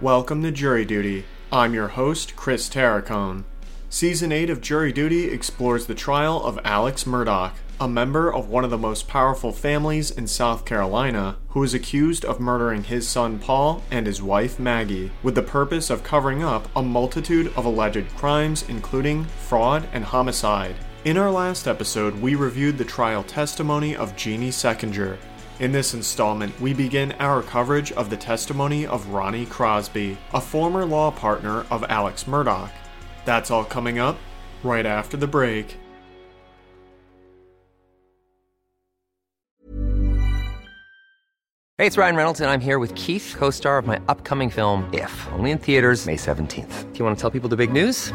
Welcome to Jury Duty. I'm your host, Chris Terracone. Season 8 of Jury Duty explores the trial of Alex Murdaugh, a member of one of the most powerful families in South Carolina, who is accused of murdering his son Paul and his wife Maggie, with the purpose of covering up a multitude of alleged crimes, including fraud and homicide. In our last episode, we reviewed the trial testimony of Jeannie Seckinger. In this installment, we begin our coverage of the testimony of Ronnie Crosby, a former law partner of Alex Murdaugh. That's all coming up right after the break. Hey, it's Ryan Reynolds, and I'm here with Keith, co star of my upcoming film, If, only in theaters, May 17th. Do you want to tell people the big news?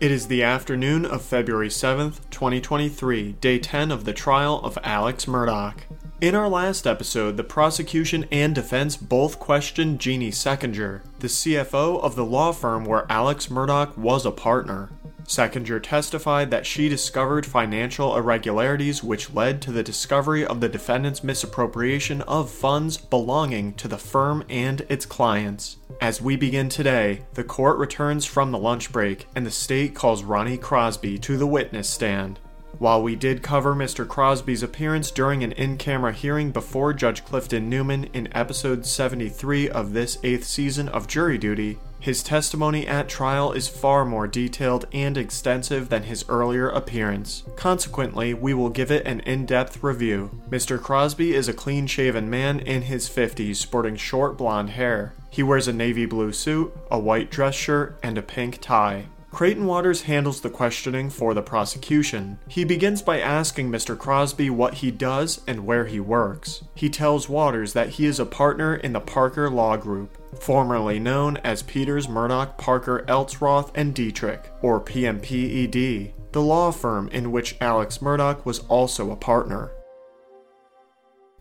It is the afternoon of February 7th, 2023, day 10 of the trial of Alex Murdaugh. In our last episode, the prosecution and defense both questioned Jeannie Seckinger, the CFO of the law firm where Alex Murdaugh was a partner. Seckinger testified that she discovered financial irregularities which led to the discovery of the defendant's misappropriation of funds belonging to the firm and its clients. As we begin today, the court returns from the lunch break and the state calls Ronnie Crosby to the witness stand. While we did cover Mr. Crosby's appearance during an in camera hearing before Judge Clifton Newman in episode 73 of this eighth season of Jury Duty, his testimony at trial is far more detailed and extensive than his earlier appearance. Consequently, we will give it an in depth review. Mr. Crosby is a clean shaven man in his 50s sporting short blonde hair. He wears a navy blue suit, a white dress shirt, and a pink tie. Creighton Waters handles the questioning for the prosecution. He begins by asking Mr. Crosby what he does and where he works. He tells Waters that he is a partner in the Parker Law Group, formerly known as Peters Murdaugh Parker Eltzroth and Detrick, or PMPED, the law firm in which Alex Murdaugh was also a partner.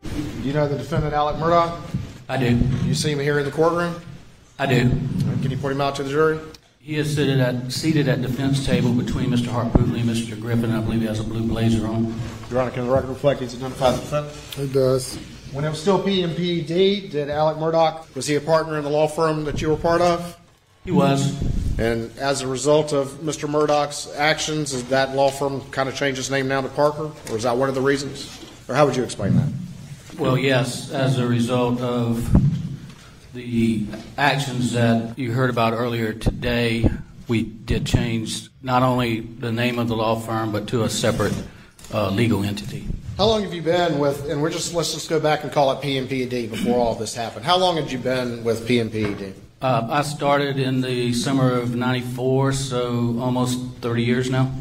Do you know the defendant, Alec Murdaugh? I do. You see him here in the courtroom? I do. Can you point him out to the jury? He is seated at, seated at defense table between Mr. Harpootlian and Mr. Griffin. I believe he has a blue blazer on. Your Honor, can the record reflect he's identified the defendant? It does. When it was still PMPED, did Alec Murdaugh, was he a partner in the law firm that you were part of? He was. And as a result of Mr. Murdaugh's actions, is that law firm kind of changed its name now to Parker? Or is that one of the reasons? Or how would you explain that? Well, yes, as a result of the actions that you heard about earlier today, we did change not only the name of the law firm, but to a separate uh, legal entity. How long have you been with, and we're just, let's just go back and call it PMPED before all this happened. How long had you been with PMPED? Uh, I started in the summer of 94, so almost 30 years now.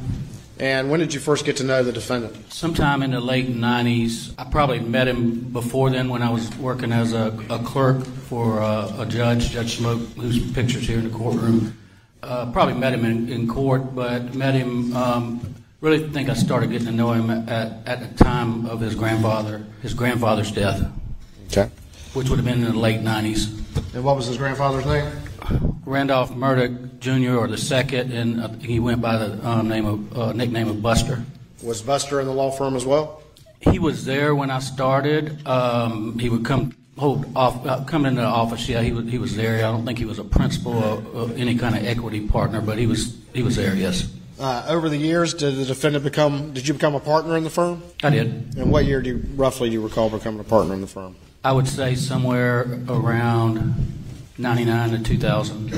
And when did you first get to know the defendant? Sometime in the late 90s. I probably met him before then when I was working as a, a clerk for uh, a judge, Judge Smoke, whose picture's here in the courtroom. Uh, probably met him in, in court, but met him, um, really think I started getting to know him at, at the time of his grandfather, his grandfather's death, Okay. which would have been in the late 90s. And what was his grandfather's name? Randolph Murdaugh Jr. or the second, and he went by the um, name of uh, nickname of Buster. Was Buster in the law firm as well? He was there when I started. Um, he would come hold off, uh, come into the office. Yeah, he was he was there. I don't think he was a principal or, or any kind of equity partner, but he was he was there. Yes, Uh, over the years, did the defendant become? Did you become a partner in the firm? I did. And what year do you roughly do you recall becoming a partner in the firm? I would say somewhere around '99 to 2000.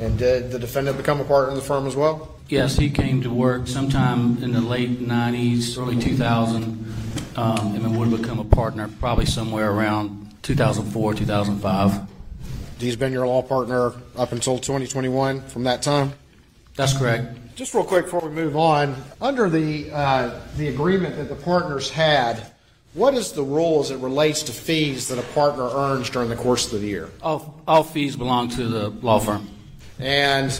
And did the defendant become a partner in the firm as well? Yes, he came to work sometime in the late '90s, early 2000, um, and then would become a partner probably somewhere around 2004, 2005. He's been your law partner up until 2021 from that time? That's correct. Just real quick before we move on, under the, uh, the agreement that the partners had What is the rule as it relates to fees that a partner earns during the course of the year? All, all fees belong to the law firm. And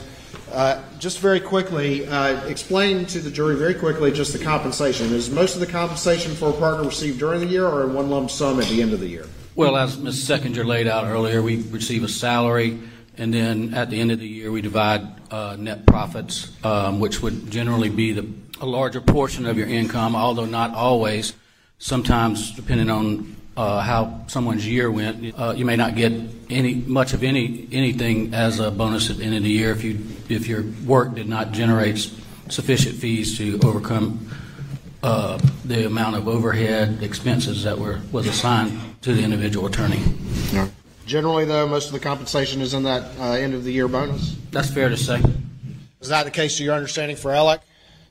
uh, just very quickly, uh, explain to the jury very quickly just the compensation. Is most of the compensation for a partner received during the year or in one lump sum at the end of the year? Well, as Ms. Seckinger laid out earlier, we receive a salary, and then at the end of the year, we divide uh, net profits, um, which would generally be the, a larger portion of your income, although not always. Sometimes, depending on uh, how someone's year went, uh, you may not get any much of any anything as a bonus at the end of the year if you if your work did not generate sufficient fees to overcome uh, the amount of overhead expenses that were was assigned to the individual attorney. Generally, though, most of the compensation is in that uh, end of the year bonus. That's fair to say. Is that the case to your understanding for Alec?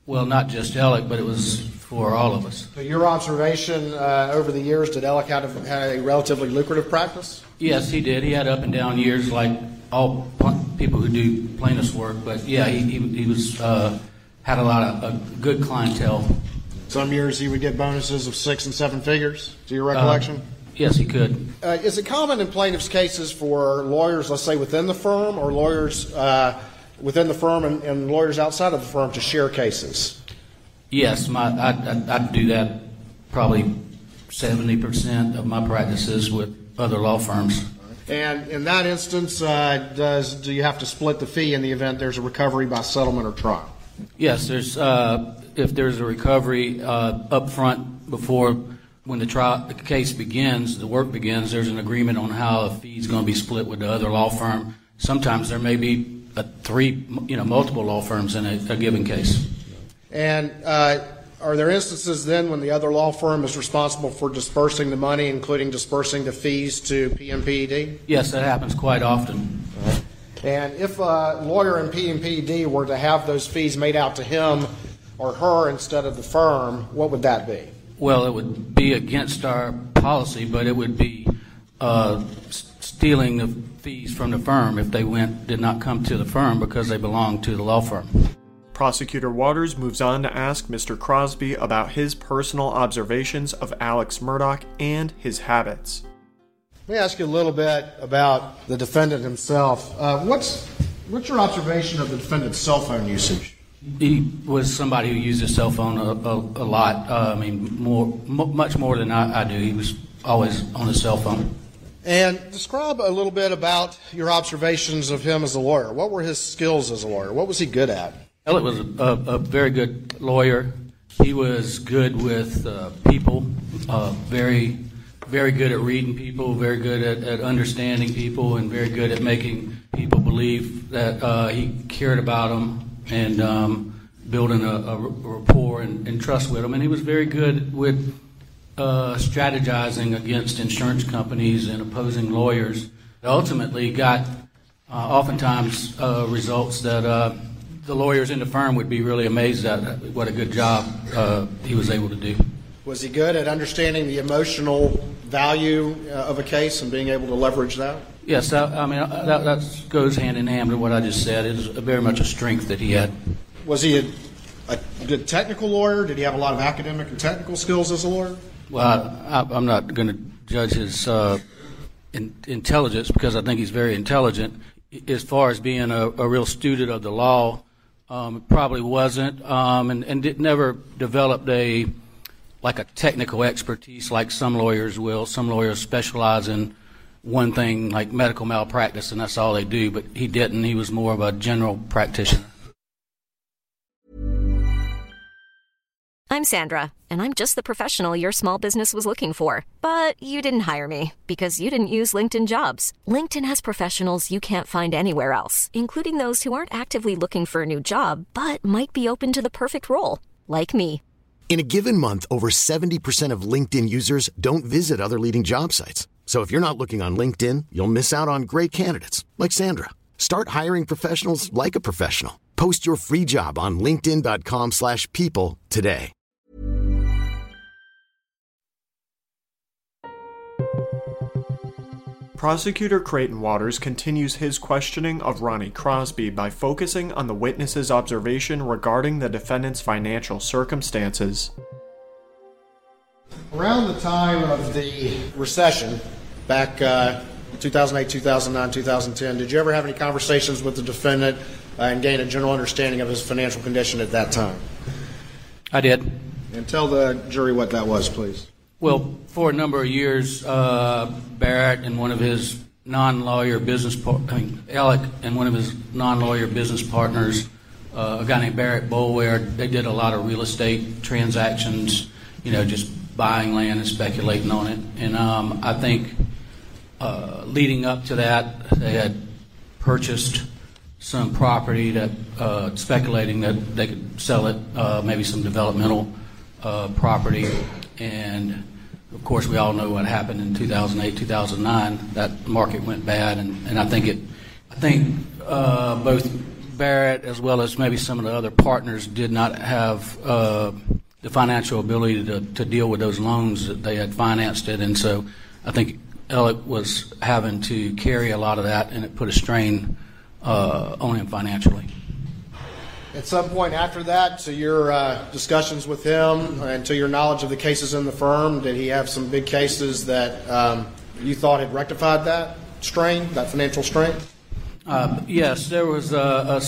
Well, not just Alec, but it was for all of us. So your observation uh, over the years, did Alec have a, had a relatively lucrative practice? Yes, he did. He had up and down years like all people who do plaintiff's work, but yeah, he, he, he was uh, had a lot of a good clientele. Some years he would get bonuses of six and seven figures. To your recollection? Yes, he could. Uh, is it common in plaintiffs' cases for lawyers, let's say within the firm, or lawyers uh, within the firm and, and lawyers outside of the firm to share cases? Yes, my I, I, I do that probably seventy percent of my practices with other law firms. And in that instance, uh, does do you have to split the fee in the event there's a recovery by settlement or trial? Yes, there's uh, if there's a recovery uh, up front before when the trial the case begins, the work begins. There's an agreement on how a fee is going to be split with the other law firm. Sometimes there may be a three, you know, multiple law firms in a, a given case. And uh, are there instances then when the other law firm is responsible for dispersing the money, including dispersing the fees to PMPED? Yes, that happens quite often. And if a lawyer in PMPED were to have those fees made out to him or her instead of the firm, what would that be? Well, it would be against our policy, but it would be uh, stealing the fees from the firm if they went did not come to the firm because they belong to the law firm. Prosecutor Waters moves on to ask Mr. Crosby about his personal observations of Alex Murdaugh and his habits. Let me ask you a little bit about the defendant himself. Uh, what's what's your observation of the defendant's cell phone usage? He was somebody who used his cell phone a, a, a lot. Uh, I mean, more, m- much more than I, I do. He was always on his cell phone. And describe a little bit about your observations of him as a lawyer. What were his skills as a lawyer? What was he good at? Elliot was a, a, a very good lawyer. He was good with uh, people, uh, very, very good at reading people, very good at, at understanding people, and very good at making people believe that uh, he cared about them and um, building a, a rapport and, and trust with them. And he was very good with uh, strategizing against insurance companies and opposing lawyers. Ultimately, got uh, oftentimes uh, results that uh, the lawyers in the firm would be really amazed at what a good job uh, he was able to do. Was he good at understanding the emotional value uh, of a case and being able to leverage that? Yes, I, I mean uh, that, that goes hand in hand with what I just said. It is very much a strength that he had. Was he a, a good technical lawyer? Did he have a lot of academic and technical skills as a lawyer? Well, I, I'm not going to judge his uh, in, intelligence because I think he's very intelligent. As far as being a, a real student of the law, um, probably wasn't, um, and, and did, never developed a like a technical expertise like some lawyers will. Some lawyers specialize in one thing, like medical malpractice, and that's all they do. But he didn't. He was more of a general practitioner. I'm Sandra, and I'm just the professional your small business was looking for. But you didn't hire me because you didn't use LinkedIn jobs. LinkedIn has professionals you can't find anywhere else, including those who aren't actively looking for a new job but might be open to the perfect role, like me. In a given month, over 70% of LinkedIn users don't visit other leading job sites. So if you're not looking on LinkedIn, you'll miss out on great candidates like Sandra. Start hiring professionals like a professional. Post your free job on linkedin.com/people slash people today. Prosecutor Creighton Waters continues his questioning of Ronnie Crosby by focusing on the witness's observation regarding the defendant's financial circumstances. Around the time of the recession, back uh, 2008, 2009, 2010, did you ever have any conversations with the defendant uh, and gain a general understanding of his financial condition at that time? I did. And tell the jury what that was, please. Well, for a number of years, uh, Barrett and one of his non-lawyer business, par- I mean, Alec and one of his non-lawyer business partners, uh, a guy named Barrett Boulware, they did a lot of real estate transactions, you know, just buying land and speculating on it. And um, I think uh, leading up to that, they had purchased some property that uh, speculating that they could sell it, uh, maybe some developmental uh, property, and of course we all know what happened in 2008, 2009. That market went bad, and, and I think it, I think uh, both Barrett as well as maybe some of the other partners did not have uh, the financial ability to, to deal with those loans that they had financed it, and so I think Alec was having to carry a lot of that, and it put a strain uh, on him financially. At some point after that, to your uh, discussions with him and to your knowledge of the cases in the firm, did he have some big cases that um, you thought had rectified that strain, that financial strain? Uh, yes, there was a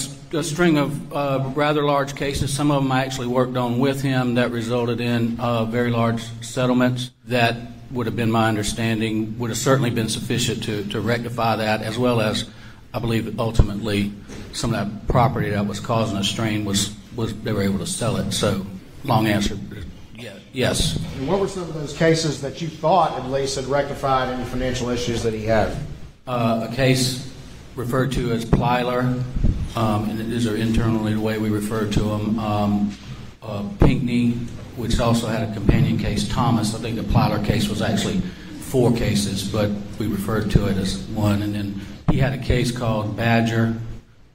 string of uh, rather large cases. Some of them I actually worked on with him that resulted in uh, very large settlements. That would have been my understanding, would have certainly been sufficient to, to rectify that, as well as, I believe, ultimately, some of that property that was causing a strain was, was they were able to sell it. So, long answer, yeah, yes. And what were some of those cases that you thought at least had rectified any financial issues that he had? uh, a case referred to as Plyler, um, and these are internally the way we refer to them. Um, uh, Pinckney, which also had a companion case, Thomas. I think the Plyler case was actually four cases, but we referred to it as one. And then he had a case called Badger.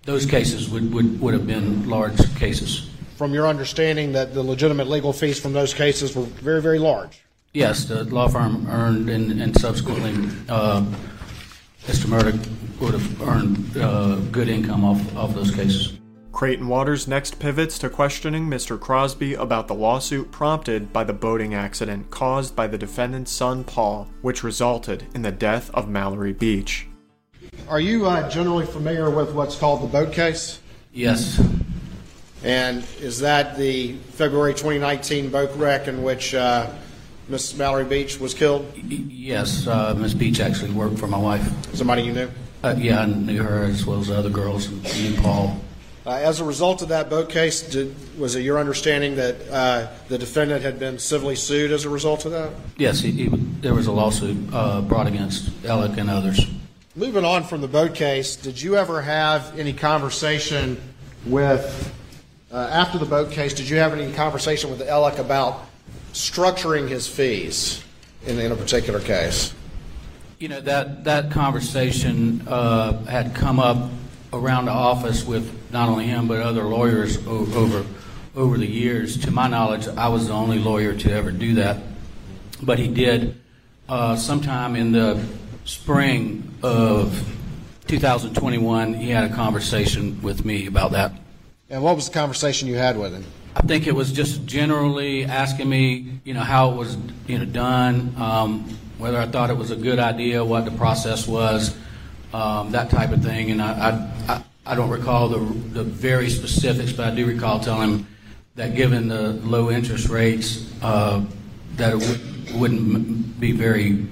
Those cases would, would, would have been large cases. From your understanding that the legitimate legal fees from those cases were very, very large. Yes, the law firm earned, and, and subsequently, uh, Mr. Murdaugh would have earned uh, good income off, off those cases. Creighton Waters next pivots to questioning Mr. Crosby about the lawsuit prompted by the boating accident caused by the defendant's son Paul, which resulted in the death of Mallory Beach. Are you uh, generally familiar with what's called the boat case? Yes, And is that the February 2019 boat wreck in which uh, Miss Mallory Beach was killed? Yes, uh, Ms. Beach actually worked for my wife. Somebody you knew? Uh, yeah, I knew her as well as the other girls, and and Paul. Uh, as a result of that boat case, did, was it your understanding that uh, the defendant had been civilly sued as a result of that? Yes, he, he, there was a lawsuit uh, brought against Alec and others. Moving on from the boat case, did you ever have any conversation with, uh, after the boat case, did you have any conversation with Alec about structuring his fees in, in a particular case? You know that that conversation uh, had come up around the office with not only him but other lawyers o- over over the years. To my knowledge, I was the only lawyer to ever do that, but he did uh, sometime in the spring of 2021. He had a conversation with me about that. And what was the conversation you had with him? I think it was just generally asking me, you know, how it was, you know, done, um, whether I thought it was a good idea, what the process was, um, that type of thing. And I, I, I- don't recall the, the very specifics, but I do recall telling him that given the low interest rates, uh, that it would, wouldn't be very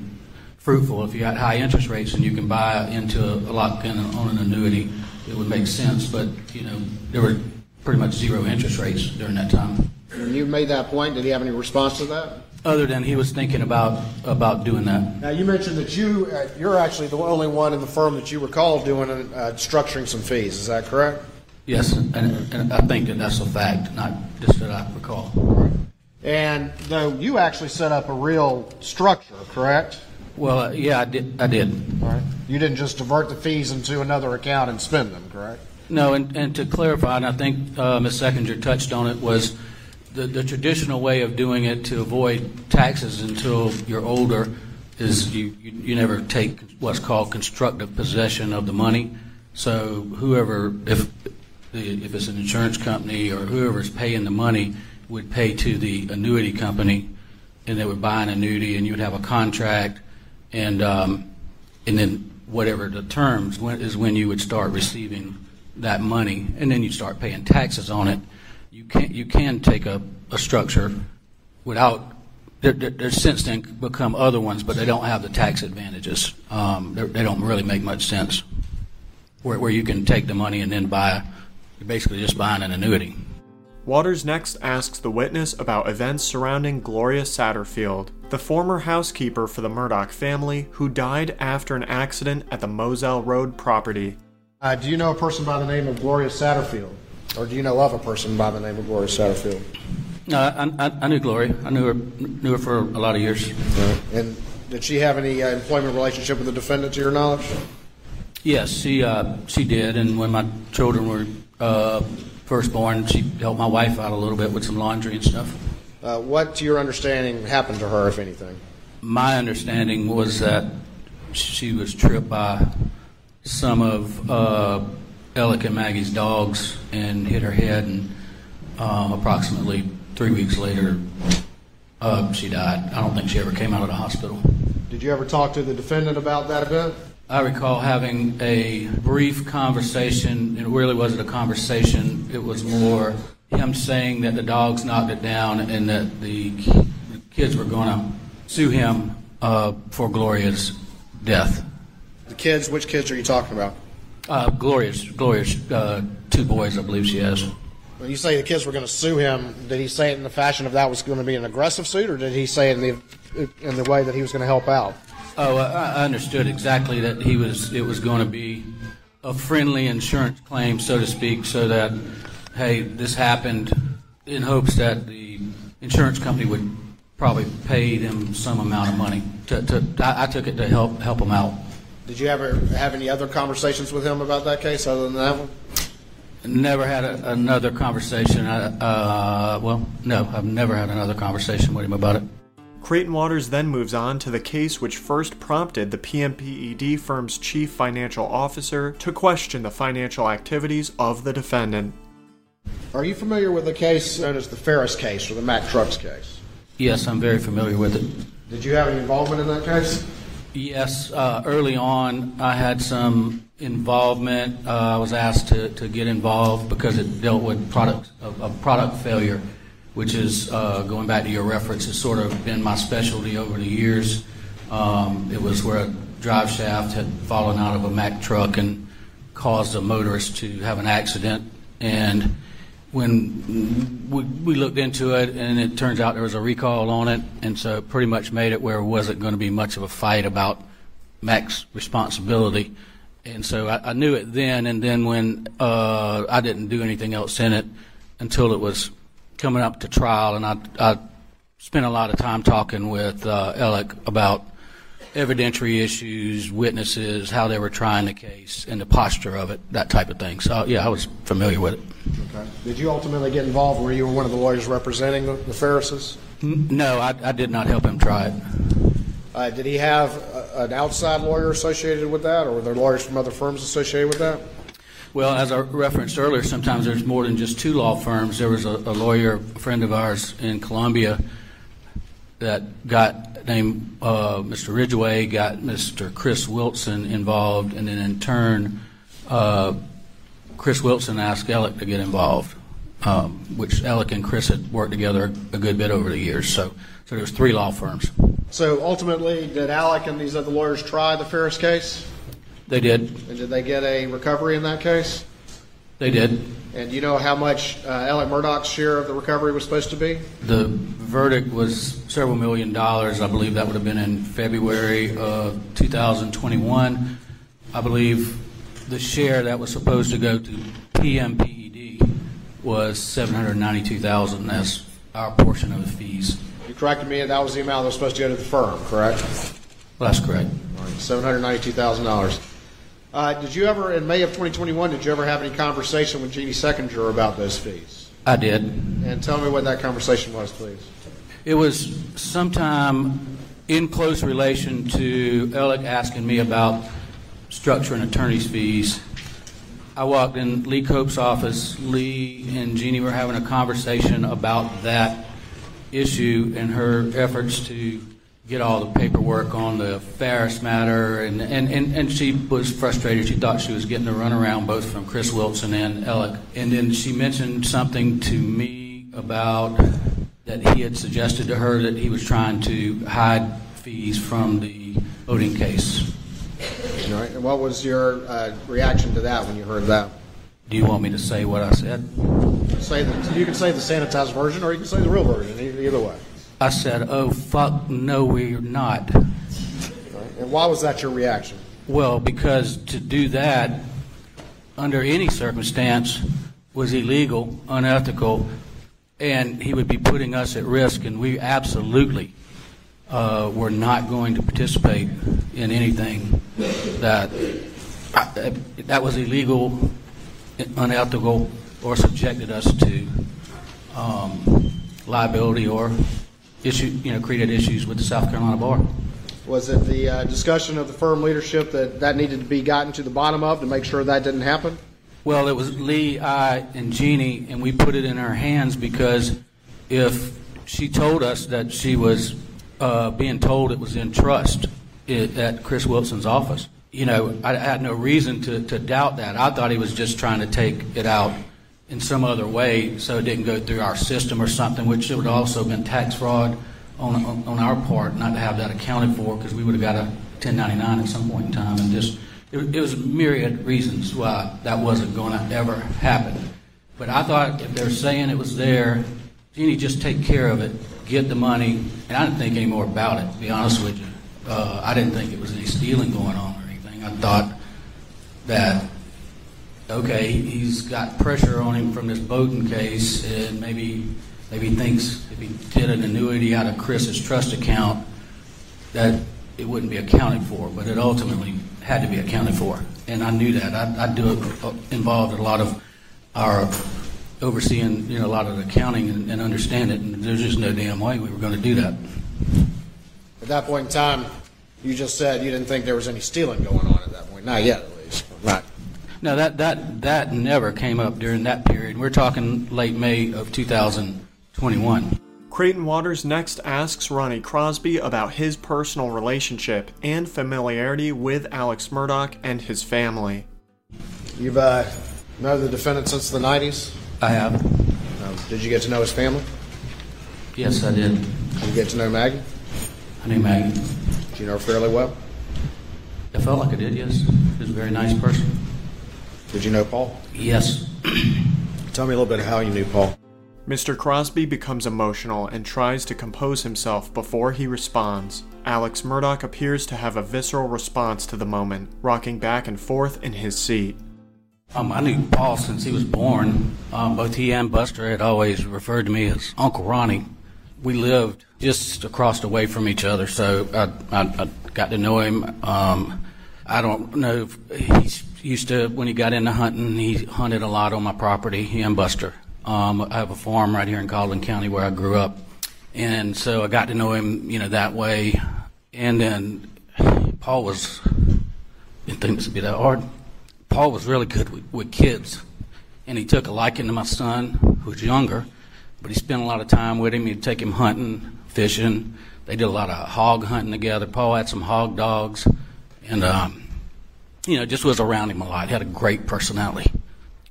fruitful if you had high interest rates and you can buy into a, a lock in on an annuity. It would make sense, but you know there were pretty much zero interest rates during that time. When you made that point, did he have any response to that? Other than he was thinking about about doing that. Now, you mentioned that you, uh, you're actually the only one in the firm that you recall doing, uh, structuring some fees. Is that correct? Yes, and, and I think that that's a fact, not just that I recall. And though you actually set up a real structure, correct? Well, uh, yeah, I did. I did. Right. You didn't just divert the fees into another account and spend them, correct? No, and, and to clarify, and I think uh, Ms. Seckinger touched on it, was the, the traditional way of doing it to avoid taxes until you're older is you, you, you never take what's called constructive possession of the money. So whoever, if if it's an insurance company or whoever's paying the money, would pay to the annuity company and they would buy an annuity, and you would have a contract, and um, and then whatever the terms is when you would start receiving that money, and then you start paying taxes on it. You can you can take a, a structure without. There, there, there's since then become other ones, but they don't have the tax advantages. Um, they're- they don't really make much sense. Where, where you can take the money and then buy, you're basically just buying an annuity. Waters next asks the witness about events surrounding Gloria Satterfield, the former housekeeper for the Murdaugh family who died after an accident at the Moselle Road property. Uh, do you know a person by the name of Gloria Satterfield? Or do you know of a person by the name of Gloria Satterfield? No, I, I, I knew Gloria. I knew her knew her for a lot of years. And did she have any uh, employment relationship with the defendant, to your knowledge? Yes, she uh, she did. And when my children were uh, first born, she helped my wife out a little bit with some laundry and stuff. Uh, what, to your understanding, happened to her, if anything? My understanding was that she was tripped by some of uh, Alec and Maggie's dogs and hit her head, and uh, approximately three weeks later, uh, she died. I don't think she ever came out of the hospital. Did you ever talk to the defendant about that event? I recall having a brief conversation. It really wasn't a conversation. It was more him saying that the dogs knocked it down and that the kids were going to sue him uh, for Gloria's death. The kids, which kids are you talking about? Uh, Gloria's, Gloria's uh, two boys, I believe she has. When you say the kids were going to sue him, did he say it in the fashion of that was going to be an aggressive suit, or did he say it in the in the way that he was going to help out? Oh, I I understood exactly that he was. It was going to be a friendly insurance claim, so to speak, so that hey, this happened in hopes that the insurance company would probably pay them some amount of money. To, to, I, I took it to help help him out. Did you ever have any other conversations with him about that case other than that one? Never had a, another conversation. I, uh, well, no, I've never had another conversation with him about it. Creighton Waters then moves on to the case which first prompted the PMPED firm's chief financial officer to question the financial activities of the defendant. Are you familiar with the case known as the Ferris case or the Mack Trucks case? Yes, I'm very familiar with it. Did you have any involvement in that case? Yes, uh, early on, I had some involvement. Uh, I was asked to, to get involved because it dealt with product a, product failure, which is uh, going back to your reference. Has sort of been my specialty over the years. Um, it was where a drive shaft had fallen out of a Mack truck and caused a motorist to have an accident. And when we, we looked into it, and it turns out there was a recall on it, and so it pretty much made it where it wasn't going to be much of a fight about Mack's responsibility. And so I, I knew it then, and then when uh, I didn't do anything else in it until it was coming up to trial, and I, I spent a lot of time talking with uh, Alec about evidentiary issues, witnesses, how they were trying the case, and the posture of it, that type of thing. So yeah, I was familiar with it. Okay. Did you ultimately get involved where you were one of the lawyers representing the, the Ferrises? No, I, I did not help him try it. Uh, did he have a, an outside lawyer associated with that, or were there lawyers from other firms associated with that? Well, as I referenced earlier, sometimes there's more than just two law firms. There was a, a lawyer, a friend of ours in Columbia, that got named uh, Mr. Ridgway, got Mr. Chris Wilson involved, and then in turn, uh, Chris Wilson asked Alec to get involved, um, which Alec and Chris had worked together a good bit over the years. So, so there was three law firms. So ultimately, did Alec and these other lawyers try the Ferris case? They did. And did they get a recovery in that case? They did. And do you know how much uh, Alec Murdaugh's share of the recovery was supposed to be? The verdict was several million dollars. I believe that would have been in February of 2021. I believe the share that was supposed to go to PMPED was 792,000 as our portion of the fees. You corrected me, that was the amount that was supposed to go to the firm, correct? Well, that's correct. $792,000. Uh, did you ever, in May of 2021, did you ever have any conversation with Jeannie Seckinger about those fees? I did. And tell me what that conversation was, please. It was sometime in close relation to Alec asking me about structuring attorney's fees. I walked in Lee Cope's office. Lee and Jeannie were having a conversation about that issue and her efforts to get all the paperwork on the Ferris matter, and, and, and, and she was frustrated. She thought she was getting a runaround both from Chris Wilson and Alec. And then she mentioned something to me about that he had suggested to her that he was trying to hide fees from the voting case. All right. And what was your uh, reaction to that when you heard that? Do you want me to say what I said? Say the, you can say the sanitized version, or you can say the real version. Either way. I said, oh, fuck, no, we're not. Right. And why was that your reaction? Well, because to do that under any circumstance was illegal, unethical, and he would be putting us at risk, and we absolutely uh, were not going to participate in anything that uh, that was illegal, unethical, or subjected us to um, liability or issue, you know, created issues with the South Carolina bar. Was it the uh, discussion of the firm leadership that that needed to be gotten to the bottom of to make sure that didn't happen? Well, it was Lee, I, and Jeannie, and we put it in her hands because if she told us that she was uh, being told it was in trust i at Chris Wilson's office, you know, I, I had no reason to, to doubt that. I thought he was just trying to take it out in some other way so it didn't go through our system or something, which it would also been tax fraud on, on, on our part not to have that accounted for because we would have got a 1099 at some point in time and just it, it was myriad reasons why that wasn't going to ever happen. But I thought if they're saying it was there, Jeannie, just take care of it, get the money, and I didn't think any more about it. To be honest with you, uh, I didn't think it was any stealing going on or anything. I thought that okay, he's got pressure on him from this Bowden case, and maybe maybe thinks if he did an annuity out of Chris's trust account, that it wouldn't be accounted for, but it ultimately had to be accounted for, and I knew that. I, I do it involved a lot of our overseeing, you know, a lot of the accounting and, and understand it, and there's just no damn way we were going to do that. At that point in time, you just said you didn't think there was any stealing going on at that point. Not yet, at least. Right. No, that, that, that never came up during that period. We're talking late May of 2021. Creighton Waters next asks Ronnie Crosby about his personal relationship and familiarity with Alex Murdaugh and his family. You've uh, known the defendant since the 90s. I have. Um, did you get to know his family? Yes, I did. Did you get to know Maggie? I knew Maggie. Did you know her fairly well? I felt like I did, yes. She was a very nice person. Did you know Paul? Yes. Tell me a little bit of how you knew Paul. Mr. Crosby becomes emotional and tries to compose himself before he responds. Alex Murdaugh appears to have a visceral response to the moment, rocking back and forth in his seat. Um, I knew Paul since he was born. Um, both he and Buster had always referred to me as Uncle Ronnie. We lived just across the way from each other, so I, I, I got to know him. Um, I don't know if he used to, when he got into hunting, he hunted a lot on my property, he and Buster. Um, I have a farm right here in Colleton County where I grew up. And so I got to know him, you know, that way. And then Paul was, didn't think this would be that hard. Paul was really good with, with kids. And he took a liking to my son, who was younger, but he spent a lot of time with him. He'd take him hunting, fishing. They did a lot of hog hunting together. Paul had some hog dogs. And, um, you know, just was around him a lot. Had a great personality.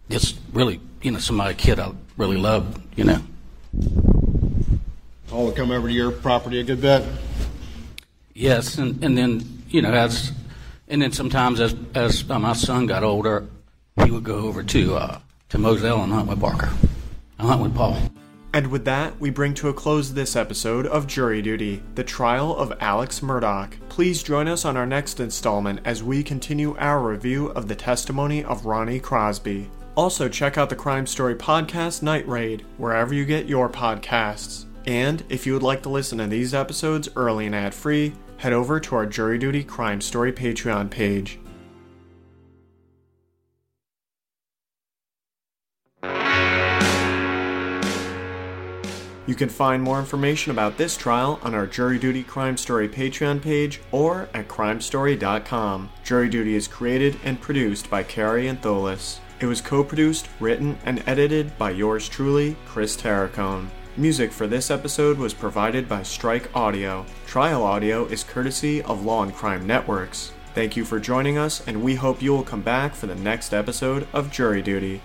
Just really, you know, somebody, a kid I really loved, you know. Paul would come over to your property a good bit. Yes, and, and then, you know, as, and then sometimes as, as uh, my son got older, he would go over to, uh, to Moselle and hunt with Parker. I hunt with Paul. And with that, we bring to a close this episode of Jury Duty, the trial of Alex Murdaugh. Please join us on our next installment as we continue our review of the testimony of Ronnie Crosby. Also, check out the Crime Story Podcast Night Raid, wherever you get your podcasts. And if you would like to listen to these episodes early and ad free, head over to our Jury Duty Crime Story Patreon page. You can find more information about this trial on our Jury Duty Crime Story Patreon page or at crimestory.com. Jury Duty is created and produced by Kary and Antholis. It was co produced, written, and edited by yours truly, Chris Terracone. Music for this episode was provided by Strike Audio. Trial audio is courtesy of Law and Crime Networks. Thank you for joining us, and we hope you will come back for the next episode of Jury Duty.